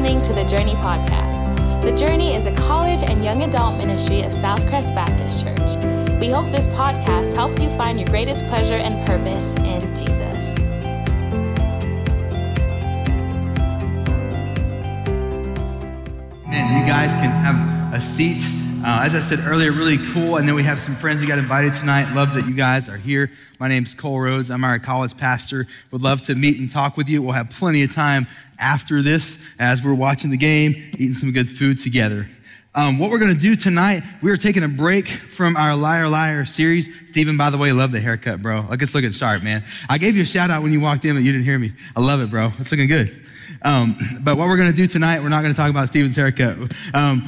listening to the Journey Podcast. The Journey is a college and young adult ministry of Southcrest Baptist Church. We hope this podcast helps you find your greatest pleasure and purpose in Jesus. Man, you guys can have a seat. Uh, as I said earlier, really cool. I know we have some friends who got invited tonight. Love that you guys are here. My name's Cole Rhodes. I'm our college pastor. Would love to meet and talk with you. We'll have plenty of time after this as we're watching the game, eating some good food together. Um, what we're going to do tonight, we are taking a break from our Liar Liar series. Stephen, by the way, love the haircut, bro. Like it's looking sharp, man. I gave you a shout out when you walked in, but you didn't hear me. I love it, bro. It's looking good. Um, but what we're going to do tonight, we're not going to talk about Stephen's haircut. Um,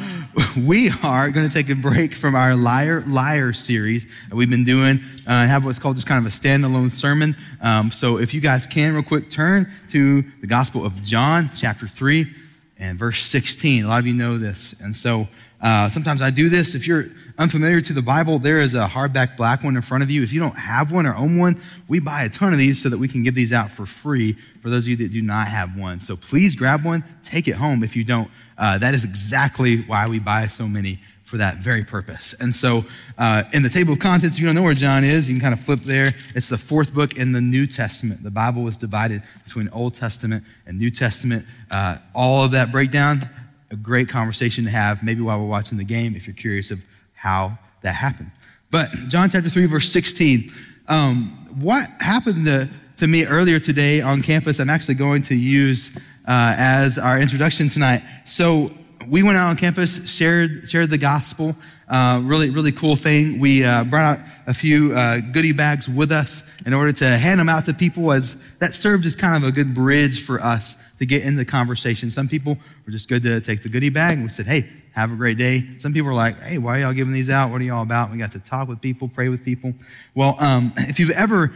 we are going to take a break from our Liar Liar series that we've been doing. Uh, have what's called just kind of a standalone sermon. Um, so if you guys can, real quick, turn to the Gospel of John, chapter 3 and verse 16. A lot of you know this. And so uh, sometimes I do this. If you're unfamiliar to the Bible, there is a hardback black one in front of you. If you don't have one or own one, we buy a ton of these so that we can give these out for free for those of you that do not have one. So please grab one, take it home if you don't. Uh, that is exactly why we buy so many for that very purpose. And so, uh, in the table of contents, if you don't know where John is, you can kind of flip there. It's the fourth book in the New Testament. The Bible was divided between Old Testament and New Testament. Uh, all of that breakdown, a great conversation to have, maybe while we're watching the game, if you're curious of how that happened. But John chapter 3, verse 16. Um, what happened to, to me earlier today on campus, I'm actually going to use uh, as our introduction tonight. So, we went out on campus, shared, shared the gospel. Uh, really, really cool thing. We uh, brought out a few uh, goodie bags with us in order to hand them out to people as that served as kind of a good bridge for us to get in the conversation. Some people were just good to take the goodie bag and we said, hey, have a great day. Some people were like, hey, why are y'all giving these out? What are y'all about? We got to talk with people, pray with people. Well, um, if you've ever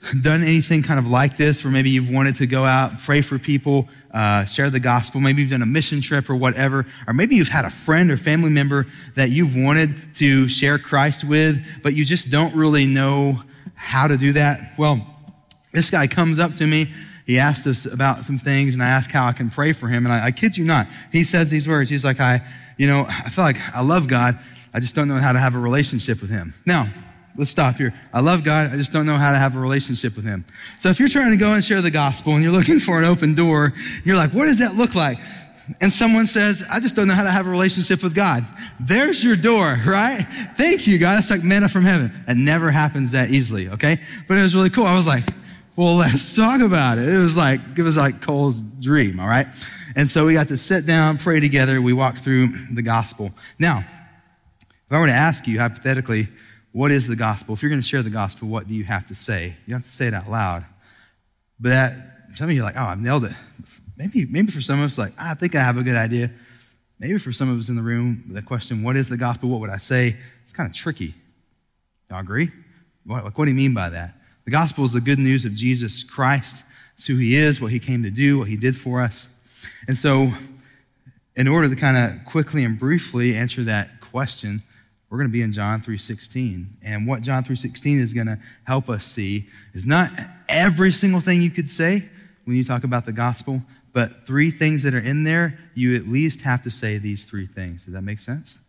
done anything kind of like this where maybe you've wanted to go out, pray for people, uh, share the gospel, maybe you've done a mission trip or whatever, or maybe you've had a friend or family member that you've wanted to share Christ with, but you just don't really know how to do that. Well, this guy comes up to me. He asked us about some things, and I asked how I can pray for him. And I, I kid you not, he says these words. He's like, I, you know, I feel like I love God. I just don't know how to have a relationship with him. Now, Let's stop here. I love God. I just don't know how to have a relationship with Him. So if you're trying to go and share the gospel and you're looking for an open door, you're like, what does that look like? And someone says, I just don't know how to have a relationship with God. There's your door, right? Thank you, God. That's like manna from heaven. It never happens that easily, okay? But it was really cool. I was like, well, let's talk about it. It was like, it was like Cole's dream, all right? And so we got to sit down, pray together. We walked through the gospel. Now, if I were to ask you hypothetically, what is the gospel? If you're going to share the gospel, what do you have to say? You don't have to say it out loud. But that, some of you are like, oh, I've nailed it. Maybe, maybe for some of us, like, I think I have a good idea. Maybe for some of us in the room, the question, what is the gospel? What would I say? It's kind of tricky. Y'all agree? What, like, what do you mean by that? The gospel is the good news of Jesus Christ. It's who he is, what he came to do, what he did for us. And so, in order to kind of quickly and briefly answer that question, we're going to be in John 3:16. And what John 3:16 is going to help us see is not every single thing you could say when you talk about the gospel, but three things that are in there, you at least have to say these three things. Does that make sense?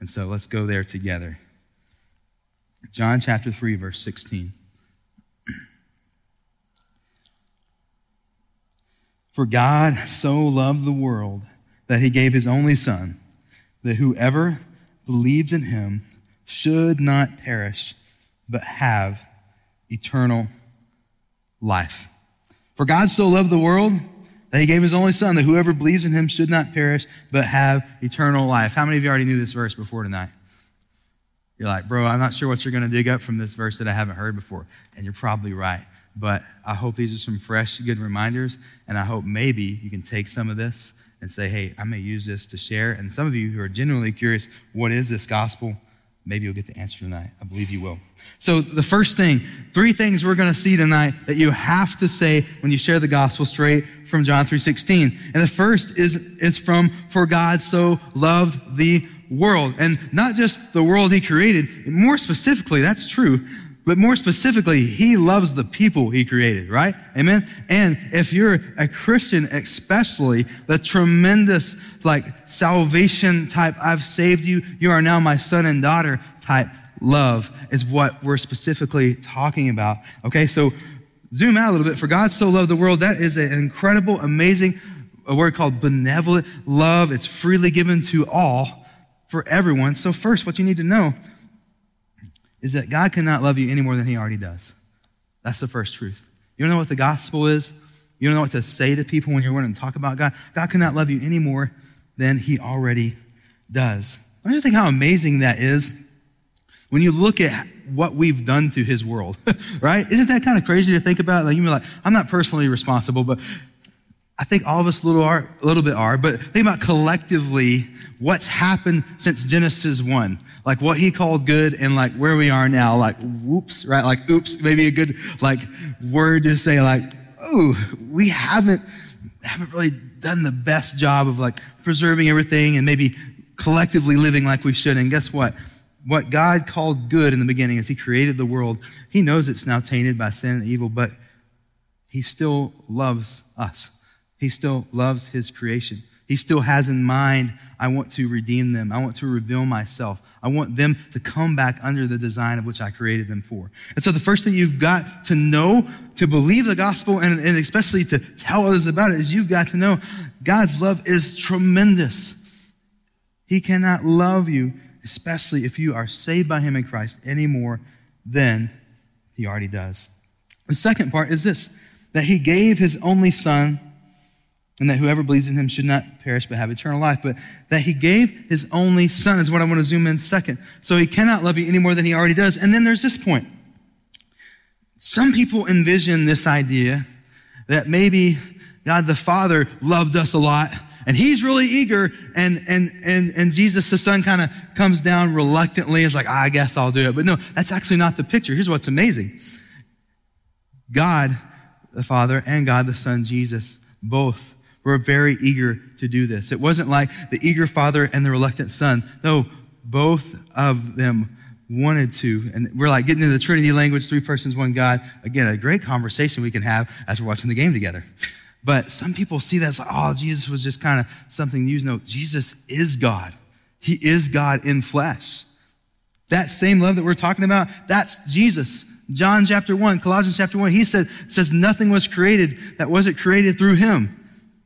And so let's go there together. John chapter 3 verse 16. For God so loved the world that he gave his only son that whoever believes in him should not perish, but have eternal life. For God so loved the world that he gave his only son, that whoever believes in him should not perish, but have eternal life. How many of you already knew this verse before tonight? You're like, bro, I'm not sure what you're going to dig up from this verse that I haven't heard before. And you're probably right. But I hope these are some fresh, good reminders. And I hope maybe you can take some of this and say, hey, I may use this to share. And some of you who are genuinely curious, what is this gospel? Maybe you'll get the answer tonight. I believe you will. So, the first thing, three things we're going to see tonight that you have to say when you share the gospel straight from John 3:16. And the first is, is from for God so loved the world. And not just the world he created, more specifically, that's true, But more specifically, he loves the people he created, right? Amen. And if you're a Christian, especially the tremendous like salvation type, I've saved you, you are now my son and daughter type love is what we're specifically talking about. Okay, so zoom out a little bit. For God so loved the world, that is an incredible, amazing, a word called benevolent love. It's freely given to all for everyone. So, first, what you need to know is that God cannot love you any more than He already does. That's the first truth. You don't know what the gospel is? You don't know what to say to people when you're wanting to talk about God? God cannot love you any more than He already does. Don't you think how amazing that is? When you look at what we've done to His world, right? Isn't that kind of crazy to think about? Like, you're like, I'm not personally responsible, but I think all of us a little, are, a little bit are, but think about collectively what's happened since Genesis 1. Like what he called good and like where we are now, like whoops, right? Like oops, maybe a good like word to say like, oh, we haven't, haven't really done the best job of like preserving everything and maybe collectively living like we should. And guess what? What God called good in the beginning as he created the world, he knows it's now tainted by sin and evil, but he still loves us. He still loves his creation. He still has in mind, I want to redeem them. I want to reveal myself. I want them to come back under the design of which I created them for. And so the first thing you've got to know, to believe the gospel, and, and especially to tell others about it, is you've got to know God's love is tremendous. He cannot love you, especially if you are saved by him in Christ, any more than he already does. The second part is this, that he gave his only son and that whoever believes in him should not perish but have eternal life, but that he gave his only son is what I want to zoom in second. So he cannot love you any more than he already does. And then there's this point. Some people envision this idea that maybe God the Father loved us a lot and he's really eager and and and and Jesus the Son kind of comes down reluctantly is like I guess I'll do it but no that's actually not the picture here's what's amazing God the Father and God the Son Jesus both were very eager to do this. It wasn't like the eager father and the reluctant son. No, both of them wanted to. And we're like getting into the Trinity language, three persons, one God. Again, a great conversation we can have as we're watching the game together. But some people see that like, oh, Jesus was just kind of something used. No, Jesus is God. He is God in flesh. That same love that we're talking about, that's Jesus. John chapter 1, Colossians chapter 1, he said, says nothing was created that wasn't created through him.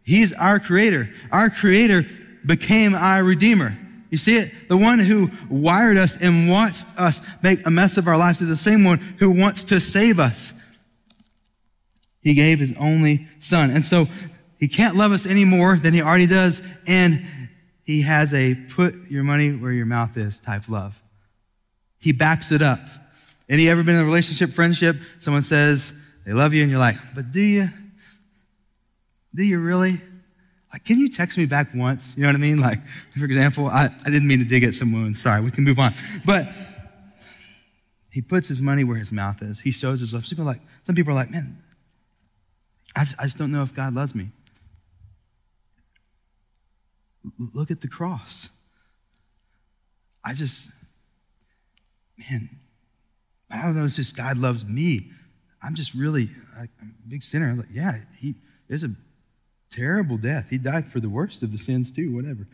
He's our creator. Our creator became our redeemer. You see it? The one who wired us and wants us make a mess of our lives is the same one who wants to save us. He gave his only son. And so he can't love us any more than he already does. And he has a put your money where your mouth is type love. He backs it up. Any ever been in a relationship, friendship? Someone says they love you and you're like, but do you? Do you really? Like, can you text me back once? You know what I mean? Like, for example, I, I didn't mean to dig at some wounds. Sorry, we can move on. But he puts his money where his mouth is. He shows his love. Some people are like, some people are like, man, I just, I just don't know if God loves me. Look at the cross. I just, man, I don't know. It's just God loves me. I'm just really I'm a big sinner. I was like, yeah, he there's a terrible death. He died for the worst of the sins too, whatever.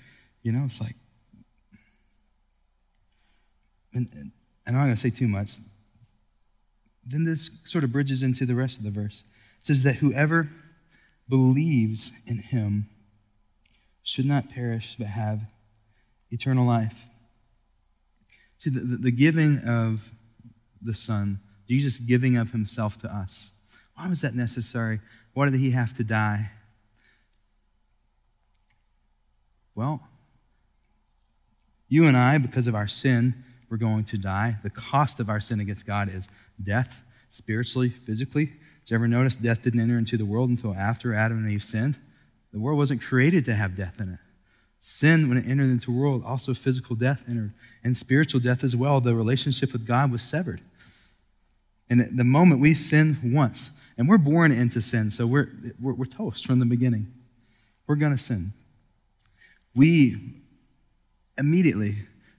You know, it's like, and, and I'm not going to say too much. Then this sort of bridges into the rest of the verse. It says that whoever believes in him should not perish but have eternal life. See, the, the giving of the Son, Jesus giving of himself to us, why was that necessary? Why did he have to die? Well, you and I, because of our sin, we're going to die. The cost of our sin against God is death, spiritually, physically. Did you ever notice death didn't enter into the world until after Adam and Eve sinned? The world wasn't created to have death in it. Sin, when it entered into the world, also physical death entered, and spiritual death as well. The relationship with God was severed. And the moment we sin once, and we're born into sin, so we're, we're, we're toast from the beginning. We're going to sin we immediately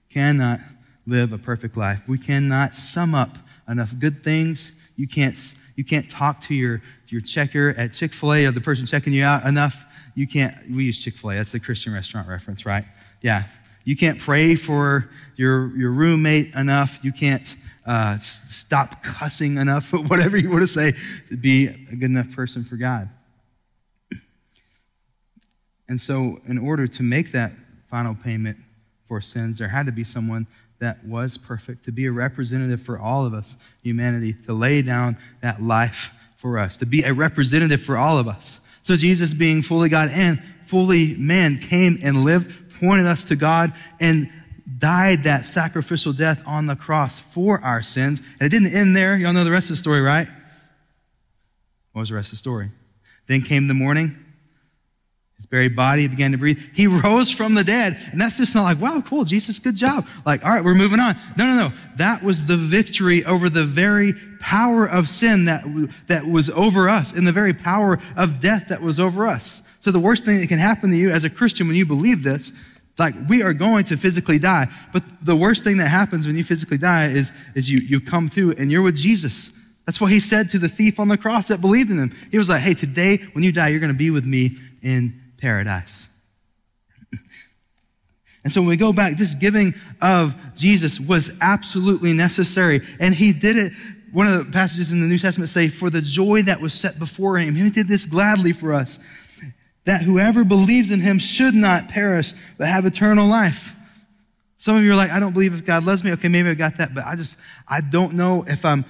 cannot live a perfect life. We cannot sum up enough good things. You can't, you can't talk to your, your checker at Chick fil A or the person checking you out enough. You can't, we use Chick fil A. That's the Christian restaurant reference, right? Yeah. You can't pray for your, your roommate enough. You can't uh, stop cussing enough, whatever you want to say, to be a good enough person for God. And so, in order to make that final payment for sins, there had to be someone that was perfect, to be a representative for all of us, humanity, to lay down that life for us, to be a representative for all of us. So, Jesus, being fully God and fully man, came and lived, pointed us to God, and died that sacrificial death on the cross for our sins. And it didn't end there. Y'all know the rest of the story, right? What was the rest of the story? Then came the morning. His buried body began to breathe. He rose from the dead. And that's just not like, wow, cool, Jesus, good job. Like, all right, we're moving on. No, no, no. That was the victory over the very power of sin that, that was over us and the very power of death that was over us. So the worst thing that can happen to you as a Christian when you believe this like we are going to physically die. But the worst thing that happens when you physically die is, is you, you come to and you're with Jesus. That's what he said to the thief on the cross that believed in him. He was like, hey, today when you die, you're going to be with me in paradise. and so when we go back, this giving of Jesus was absolutely necessary. And he did it. One of the passages in the New Testament say, for the joy that was set before him. He did this gladly for us that whoever believes in him should not perish, but have eternal life. Some of you are like, I don't believe if God loves me. Okay, maybe I got that, but I just, I don't know if I'm,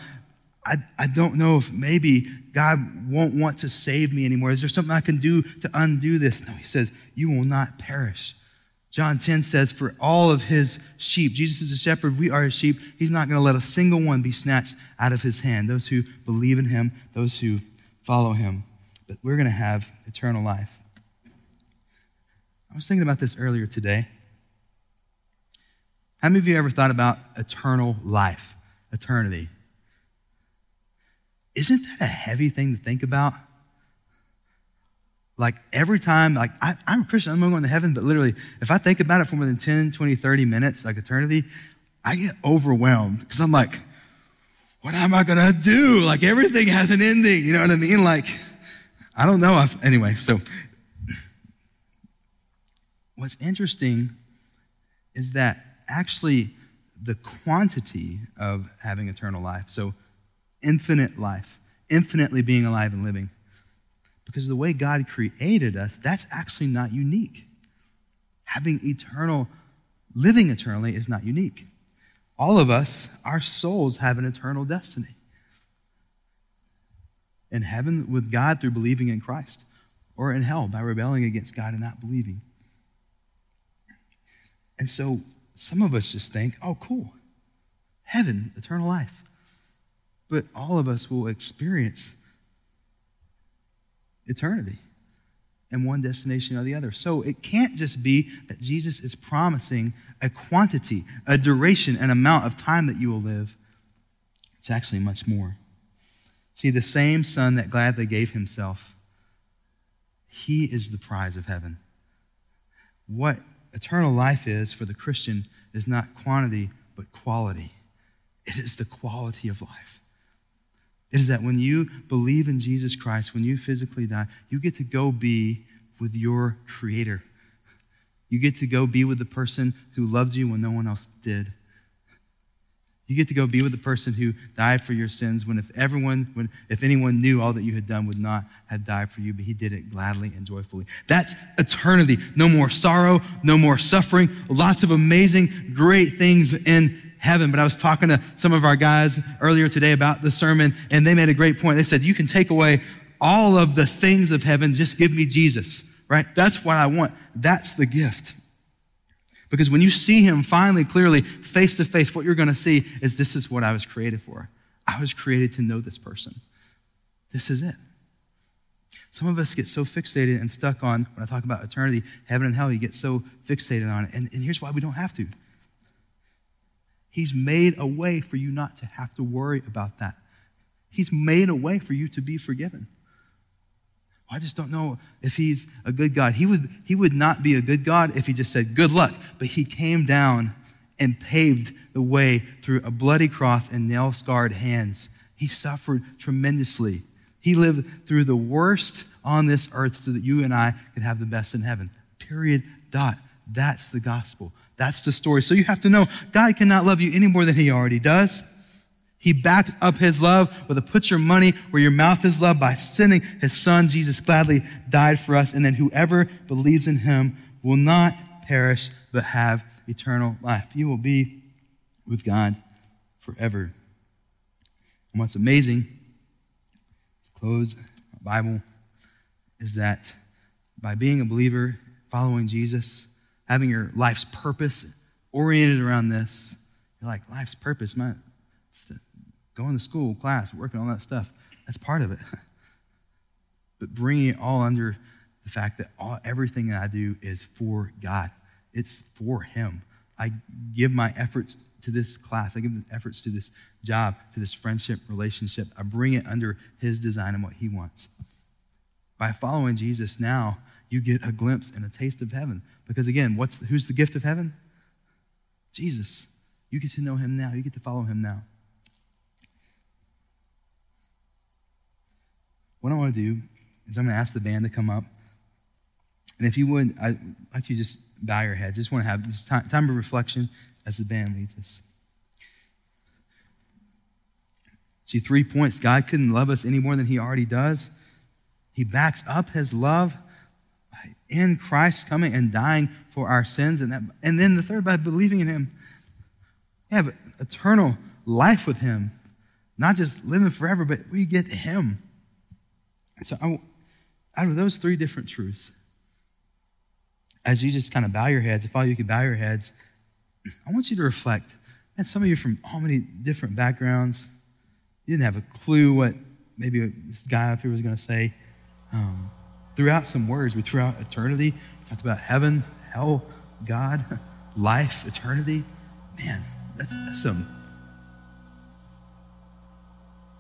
I, I don't know if maybe God won't want to save me anymore. Is there something I can do to undo this? No, he says, You will not perish. John 10 says, For all of his sheep, Jesus is a shepherd, we are his sheep. He's not going to let a single one be snatched out of his hand. Those who believe in him, those who follow him. But we're going to have eternal life. I was thinking about this earlier today. How many of you ever thought about eternal life, eternity? Isn't that a heavy thing to think about? Like every time, like I, am a Christian, I'm going to heaven, but literally, if I think about it for more than 10, 20, 30 minutes, like eternity, I get overwhelmed because I'm like, what am I to do? Like everything has an ending. You know what I mean? Like, I don't know. Anyway, so what's interesting is that actually the quantity of having eternal life, so infinite life, infinitely being alive and living, because the way God created us, that's actually not unique. Having eternal, living eternally is not unique. All of us, our souls have an eternal destiny in heaven with God through believing in Christ, or in hell by rebelling against God and not believing. And so some of us just think, oh, cool, heaven, eternal life. But all of us will experience eternity in one destination or the other. So it can't just be that Jesus is promising a quantity, a duration, an amount of time that you will live. It's actually much more. See, the same Son that gladly gave himself, he is the prize of heaven. What eternal life is for the Christian is not quantity, but quality. It is the quality of life. It is that when you believe in Jesus Christ, when you physically die, you get to go be with your Creator. You get to go be with the person who loved you when no one else did. You get to go be with the person who died for your sins when if everyone, when if anyone knew all that you had done would not have died for you, but he did it gladly and joyfully. That's eternity. No more sorrow, no more suffering, lots of amazing, great things in heaven. But I was talking to some of our guys earlier today about the sermon, and they made a great point. They said, You can take away all of the things of heaven, just give me Jesus, right? That's what I want. That's the gift. Because when you see him finally, clearly, face to face, what you're going to see is this is what I was created for. I was created to know this person. This is it. Some of us get so fixated and stuck on, when I talk about eternity, heaven and hell, you get so fixated on it. And, and here's why we don't have to. He's made a way for you not to have to worry about that. He's made a way for you to be forgiven. I just don't know if he's a good God. He would, he would not be a good God if he just said, good luck. But he came down and paved the way through a bloody cross and nail scarred hands. He suffered tremendously. He lived through the worst on this earth so that you and I could have the best in heaven. Period. Dot. That's the gospel. That's the story. So you have to know God cannot love you any more than He already does. He backed up His love with a put your money where your mouth is loved by sending His Son. Jesus gladly died for us. And then whoever believes in Him will not perish but have eternal life. You will be with God forever. And what's amazing, to close Bible, is that by being a believer, following Jesus, having your life's purpose oriented around this, you're like, life's purpose, my, going to school, class, working on that stuff. That's part of it. but bringing it all under the fact that all, everything that I do is for God. It's for Him. I give my efforts to this class. I give the efforts to this job, to this friendship, relationship. I bring it under His design and what He wants. By following Jesus now, you get a glimpse and a taste of heaven. Because again, what's the, who's the gift of heaven? Jesus. You get to know Him now. You get to follow Him now. What I want to do is I'm going to ask the band to come up. And if you would, I'd like you just bow your heads. Just want to have this time, time of reflection as the band leads us. See, three points. God couldn't love us any more than he already does. He backs up his love in Christ coming and dying for our sins. And, that, and then the third, by believing in him, we have eternal life with him. Not just living forever, but we get him. So, I, out of those three different truths, as you just kind of bow your heads, if all you could bow your heads, I want you to reflect. And some of you from all many different backgrounds, you didn't have a clue what maybe this guy up here was going to say. Um, throughout some words, we threw out eternity, talked about heaven, hell, God, life, eternity. Man, that's, that's some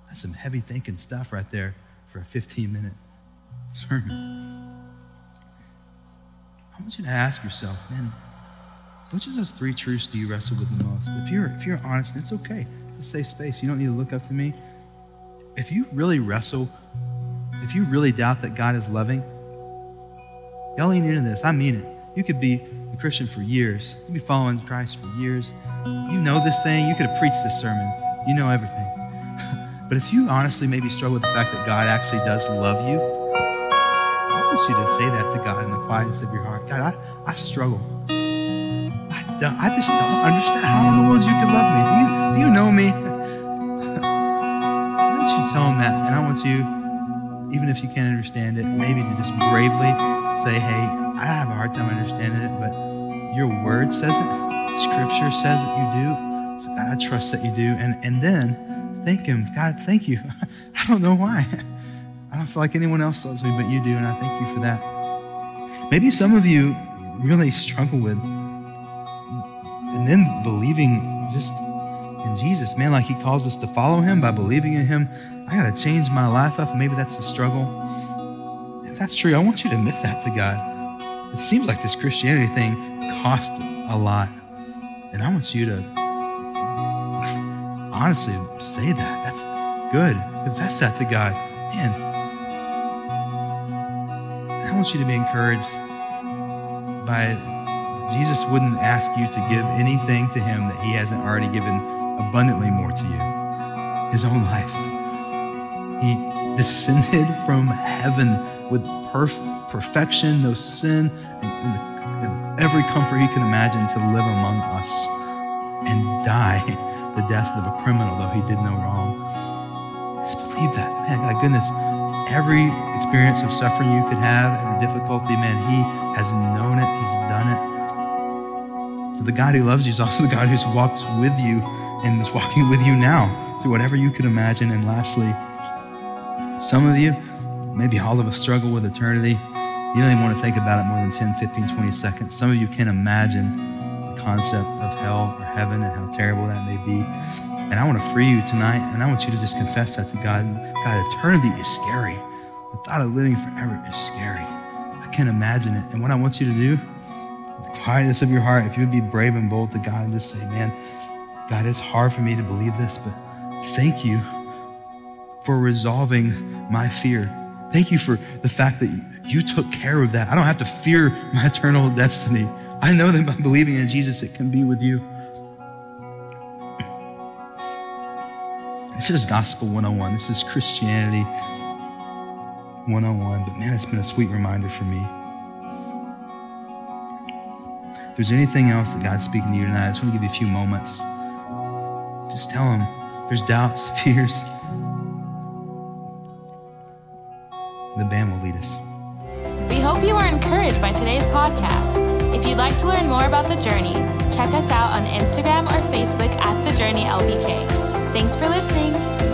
that's some heavy thinking stuff right there for a 15 minute sermon. I want you to ask yourself, man, which of those three truths do you wrestle with the most? If you're if you're honest, it's okay. It's a safe space. You don't need to look up to me. If you really wrestle, if you really doubt that God is loving, y'all lean into this. I mean it. You could be a Christian for years. You could be following Christ for years. You know this thing. You could have preached this sermon. You know everything. but if you honestly maybe struggle with the fact that God actually does love you, I want you to say that to God in the quietness of your heart. God, I, I struggle. I, don't, I just don't understand how in the world you could love me. Do you, do you know me? Why don't you tell him that? And I want you, even if you can't understand it, maybe to just bravely say, hey, I have a hard time understanding it, but your word says it. Scripture says that you do. So God, I trust that you do. And, and then thank him. God, thank you. I don't know why. I don't feel like anyone else loves me, but you do, and I thank you for that. Maybe some of you really struggle with, and then believing just in Jesus, man, like He calls us to follow Him by believing in Him. I got to change my life up. Maybe that's the struggle. That's true, I want you to admit that to God. It seems like this Christianity thing costs a lot, and I want you to honestly say that. That's good. Confess that to God. Man, I want you to be encouraged by Jesus wouldn't ask you to give anything to him that he hasn't already given abundantly more to you. His own life. He descended from heaven with perf- perfection, no sin, and, and, and every comfort he can imagine to live among us and die the death of a criminal, though he did no wrong. Just believe that. Man, God, goodness every experience of suffering you could have, every difficulty, man, He has known it, He's done it. So the God who loves you is also the God who's walked with you and is walking with you now through whatever you could imagine. And lastly, some of you, maybe all of us struggle with eternity. You don't even want to think about it more than 10, 15, 20 seconds. Some of you can't imagine the concept of hell or heaven and how terrible that may be. And I want to free you tonight, and I want you to just confess that to God. God, eternity is scary. The thought of living forever is scary. I can't imagine it. And what I want you to do the quietness of your heart, if you would be brave and bold to God and just say, man, God, it's hard for me to believe this, but thank you for resolving my fear. Thank you for the fact that you took care of that. I don't have to fear my eternal destiny. I know that by believing in Jesus, it can be with you. This is Gospel 101. This is Christianity 101. But man, it's been a sweet reminder for me. If there's anything else that God's speaking to you tonight, I just want to give you a few moments. Just tell Him there's doubts, fears. The band will lead us. We hope you are encouraged by today's podcast. If you'd like to learn more about The Journey, check us out on Instagram or Facebook at The Journey LBK. Thanks for listening.